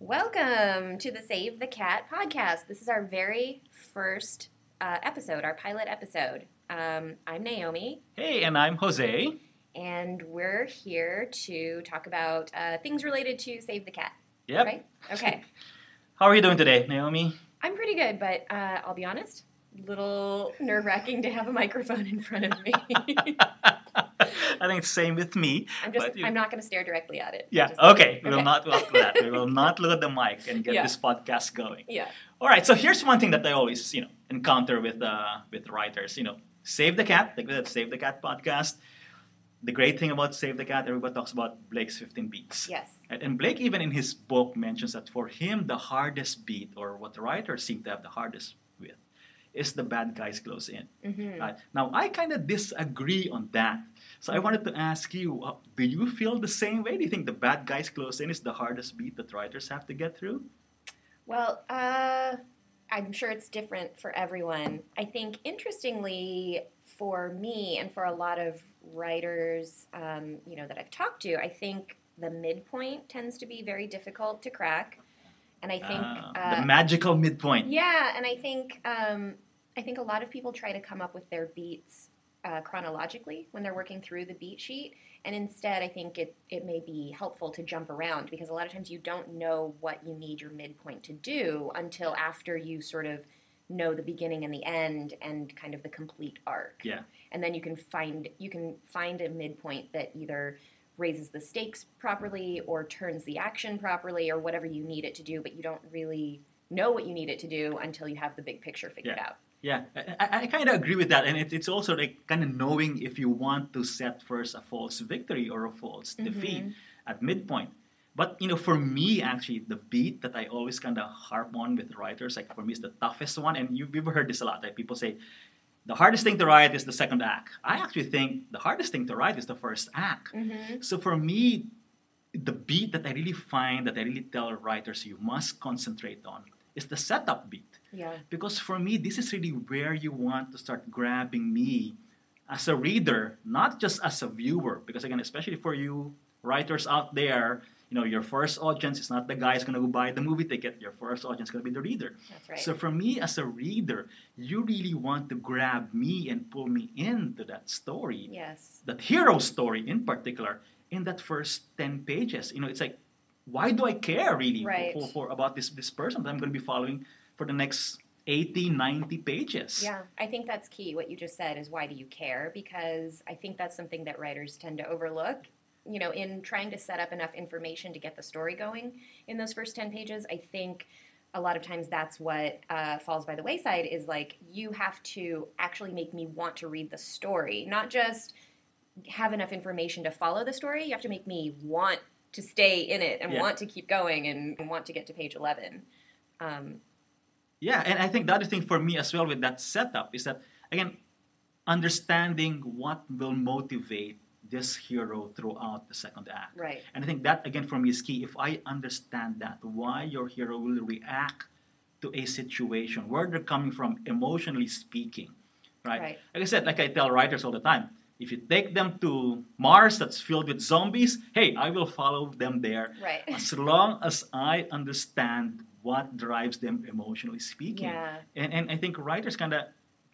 Welcome to the Save the Cat podcast. This is our very first uh, episode, our pilot episode. Um, I'm Naomi, Hey, and I'm Jose. and we're here to talk about uh, things related to Save the Cat. Yep. Right? Okay. How are you doing today, Naomi? I'm pretty good, but uh, I'll be honest, little nerve wracking to have a microphone in front of me. I think it's same with me. I'm just, you- I'm not going to stare directly at it. Yeah, okay. We will okay. not look at that. We will not look at the mic and get Yeah. this podcast going. Yeah. All right. So here's one thing that I always, you know, encounter with uh, with writers. You know, Save the Cat, like the Save the Cat podcast. The great thing about Save the Cat, everybody talks about Blake's 15 beats. Yes. And Blake, even in his book, mentions that for him, the hardest beat, or what the writers seem to have the hardest is the bad guys close in. hmm Right. Now, I kind of disagree on that. So I wanted to ask you, uh, do you feel the same way? Do you think the bad guys close in is the hardest beat that writers have to get through? Well, uh, I'm sure it's different for everyone. I think, interestingly, for me and for a lot of writers, um, you know, that I've talked to, I think the midpoint tends to be very difficult to crack, and I think, Ah, uh, the magical midpoint. yeah, and I think, um, I think a lot of people try to come up with their beats uh, chronologically when they're working through the beat sheet. And instead, I think it, it may be helpful to jump around because a lot of times you don't know what you need your midpoint to do until after you sort of know the beginning and the end and kind of the complete arc. Yeah. And then you can find you can find a midpoint that either raises the stakes properly or turns the action properly or whatever you need it to do, but you don't really know what you need it to do until you have the big picture figured Yeah. out. Yeah, I, I kind of agree with that. And it, it's also like kind of knowing if you want to set first a false victory or a false defeat Mhm. at midpoint. But, you know, for me, actually, the beat that I always kind of harp on with writers, like for me, is the toughest one. And you've, you've heard this a lot. Like people say, the hardest thing to write is the second act. I actually think the hardest thing to write is the first act. Mm-hmm. So for me, the beat that I really find that I really tell writers you must concentrate on is the setup beat. Yeah. Because for me, this is really where you want to start grabbing me as a reader, not just as a viewer. Because again, especially for you writers out there, you know, your first audience is not the guy who's going to go buy the movie ticket. Your first audience is going to be the reader. That's right. So for me as a reader, you really want to grab me and pull me into that story yes. that hero story in particular in that first 10 pages you know it's like why do i care really for- Right. for, for, about this this person that i'm going to be following for the next 80 90 pages Yeah, I think that's key. What you just said is why do you care? Because I think that's something that writers tend to overlook. You know, in trying to set up enough information to get the story going in those first 10 pages, I think a lot of times that's what uh, falls by the wayside is like you have to actually make me want to read the story, not just have enough information to follow the story. You have to make me want to stay in it and Yeah. want to keep going and, and want to get to page 11. Um, yeah and i think the other thing for me as well with that setup is that again understanding what will motivate this hero throughout the second act right. And I think that again for me is key. If I understand that, why your hero will react to a situation, where they're coming from emotionally speaking, right? Right. Like I said, like I tell writers all the time, if you take them to Mars that's filled with zombies, hey, I will follow them there Right. as long as I understand what drives them emotionally speaking. Yeah. And, and I think writers kind of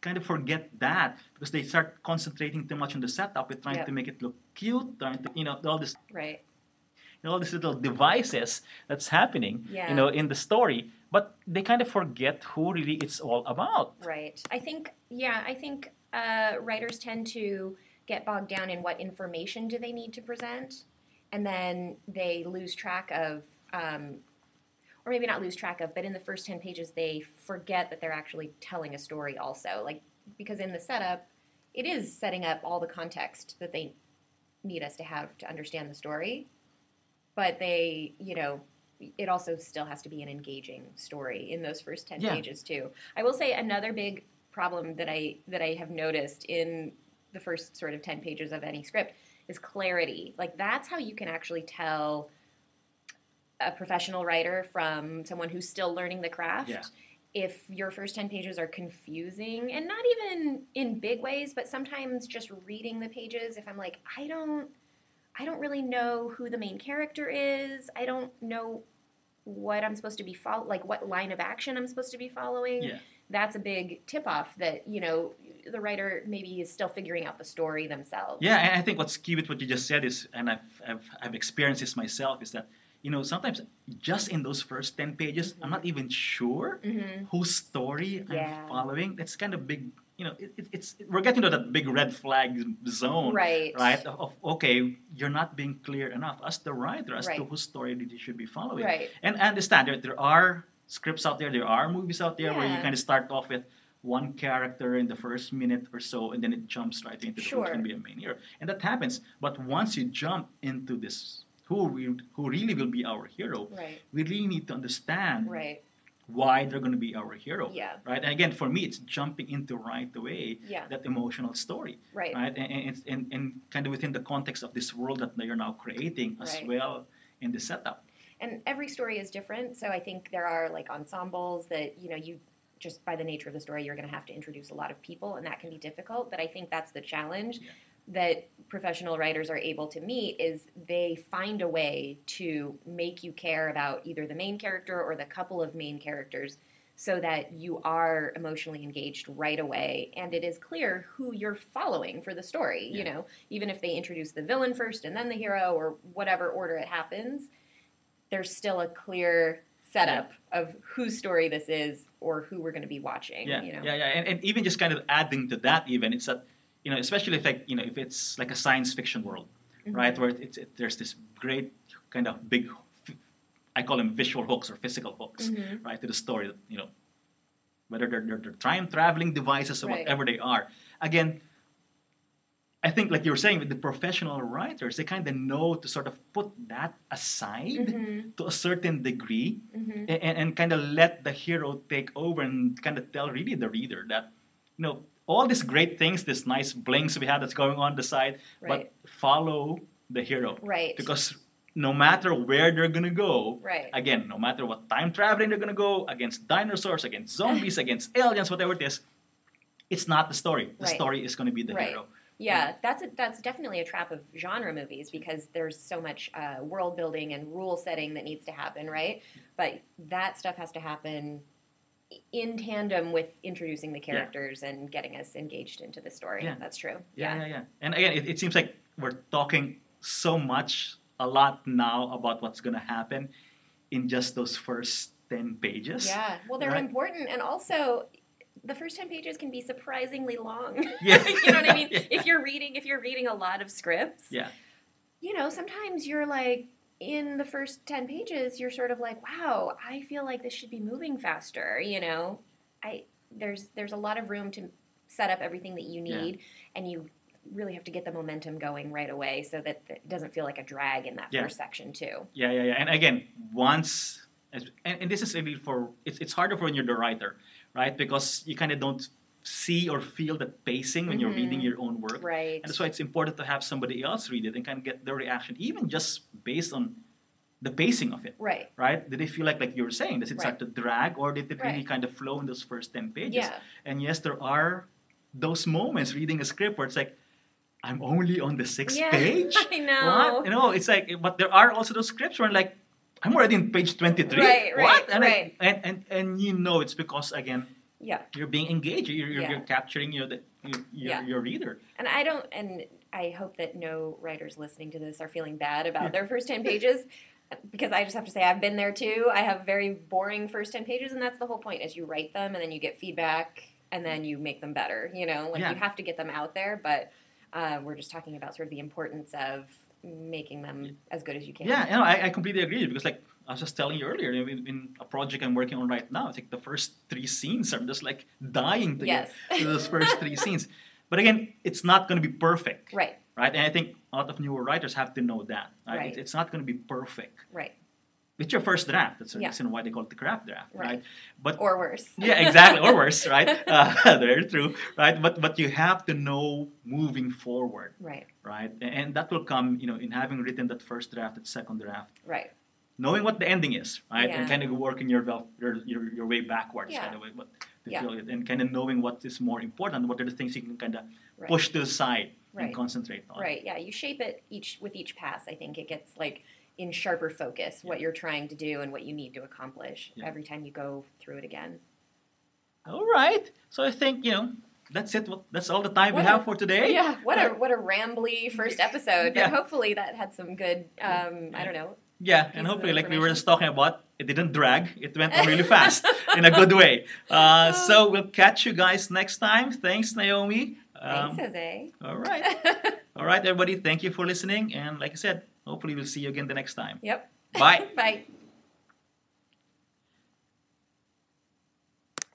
kind of forget that because they start concentrating too much on the setup with trying Yep. to make it look cute, trying to you know all this Right. you know, all these little devices that's happening Yeah. you know in the story but they kind of forget who really it's all about Right. I think, yeah, I think uh, writers tend to get bogged down in what information do they need to present, and then they lose track of, um, or maybe not lose track of, but in the first 10 pages, they forget that they're actually telling a story also. Like, because in the setup, it is setting up all the context that they need us to have to understand the story, but they, you know, it also still has to be an engaging story in those first 10 Yeah. pages too. I will say another big problem that I that I have noticed in the first sort of 10 pages of any script is clarity. Like that's how you can actually tell a professional writer from someone who's still learning the craft. Yeah. If your first 10 pages are confusing and not even in big ways, but sometimes just reading the pages if I'm like I don't I don't really know who the main character is. I don't know what I'm supposed to be follow like what line of action I'm supposed to be following. Yeah. That's a big tip off that, you know, the writer maybe is still figuring out the story themselves. Yeah, and I think what's key with what you just said is, and I've, I've, I've experienced this myself, is that, you know, sometimes just in those first 10 pages, I'm not even sure Mm-hmm. whose story Yeah. I'm following. That's kind of big, you know, it, it, it's, we're getting to that big red flag zone. Right. Right? Of, okay, you're not being clear enough as the writer as to whose story that you should be following. Right. And I understand there, there are scripts out there, there are movies out there where you Yeah. kind of start off with one character in the first minute or so, and then it jumps right into who's Sure. going to be a main hero, and that happens. But once you jump into this, who we, who really will be our hero, Right. we really need to understand Right. why they're going to be our hero. Yeah. Right. And again, for me, it's jumping into right away Yeah. that emotional story. Right. Right. And, and, and, and kind of within the context of this world that you're now creating as Right. well in the setup. and every story is different so i think there are like ensembles that you know you just by the nature of the story you're going to have to introduce a lot of people and that can be difficult but i think that's the challenge Yeah. that professional writers are able to meet is they find a way to make you care about either the main character or the couple of main characters so that you are emotionally engaged right away and it is clear who you're following for the story you know even if they introduce the villain first and then the hero or whatever order it happens there's still a clear setup of whose story this is or who we're going to be watching. Yeah, you know? yeah, yeah, and, and even just kind of adding to that, even it's that you know, especially if like you know, if it's like a science fiction world, Mhm. right, where it's it, there's this great kind of big, I call them visual hooks or physical hooks, Mhm. right, to the story. That, you know, whether they're, they're, they're time traveling devices or Right. whatever they are. Again, I think like you were saying with the professional writers, they kind of know to sort of put that aside Mhm. to a certain degree Mhm. and, and, kind of let the hero take over and kind of tell really the reader that you know all these great things this nice blinks we have that's going on the side Right. but follow the hero Right. because no matter where they're gonna go Right. again no matter what time traveling they're gonna go against dinosaurs against zombies against aliens whatever it is it's not the story the Right. story is gonna be the Right. hero Yeah, that's a, that's definitely a trap of genre movies because there's so much uh, world building and rule setting that needs to happen, right? But that stuff has to happen in tandem with introducing the characters and getting us engaged into the story. Yeah. That's true. Yeah, yeah, yeah. And again, it, it seems like we're talking so much, a lot now about what's going to happen in just those first 10 pages. Yeah. Well, they're Right. important, and also the first ten pages can be surprisingly long. Yeah. you know what I mean? Yeah. If you're reading, if you're reading a lot of scripts, Yeah. you know, sometimes you're like in the first 10 pages you're sort of like wow i feel like this should be moving faster you know i there's there's a lot of room to set up everything that you Yeah. need and you really have to get the momentum going right away so that it doesn't feel like a drag in that Yeah. first section too Yeah, yeah, yeah. And again, once, and, and this is really for, it's, it's harder for when you're the writer, right? Because you kind of don't see or feel the pacing when you're Mhm. reading your own work. right And that's why it's important to have somebody else read it and kind of get their reaction, even just based on the pacing of it. right right? Did they feel like, like you were saying, does it start to drag, or did it really kind of flow in those first ten pages? yeah And yes, there are those moments reading a script where it's like, I'm only on the sixth yeah page. i know What? You know, it's like, but there are also those scripts where like, I'm already in page twenty-three. Right, right, what? And, right. I, and and and you know, it's because again, yeah you're being engaged. You're you're, Yeah. you're capturing you know the your, your, Yeah. your reader. And I don't, and I hope that no writers listening to this are feeling bad about Yeah. their first 10 pages because I just have to say I've been there too. I have very boring first 10 pages, and that's the whole point is you write them and then you get feedback and then you make them better. You know, like you have to get them out there, but uh, we're just talking about sort of the importance of making them as good as you can. Yeah, you know, I, I completely agree because like I was just telling you earlier, in, in a project I'm working on right now, it's like the first three scenes are just like dying to Yes. get to those first three scenes. But again, it's not going to be perfect, Right, right? And I think a lot of newer writers have to know that, right? Right. It's, it's not going to be perfect. right. It's your first draft. That's the Yeah. reason why they call it the craft draft, right? Right. But Or worse. yeah, exactly, or worse, right? Uh, very true, right? But but you have to know moving forward, right, right? And, that will come, you know, in having written that first draft, that second draft right. knowing what the ending is, right? And kind of working your, your your your way backwards, Yeah. kind of way, but to Yeah. feel it, and kind of knowing what is more important, what are the things you can kind of Right. push to the side Right. and concentrate on. Right. Yeah. You shape it each with each pass. I think it gets like in sharper focus what you're trying to do and what you need to accomplish Yeah. every time you go through it again. All right. So I think you know that's it. That's all the time What we a- have for today. Yeah, what a what a rambly first episode, but Yeah. hopefully that had some good um, I don't know. Yeah, and hopefully, like we were just talking about, it didn't drag. It went really fast in a good way. Uh, so we'll catch you guys next time. Thanks, Naomi. Um, Thanks, Jose. all right. All right, everybody. Thank you for listening. And like I said, hopefully we'll see you again the next time. yep. Bye. Bye.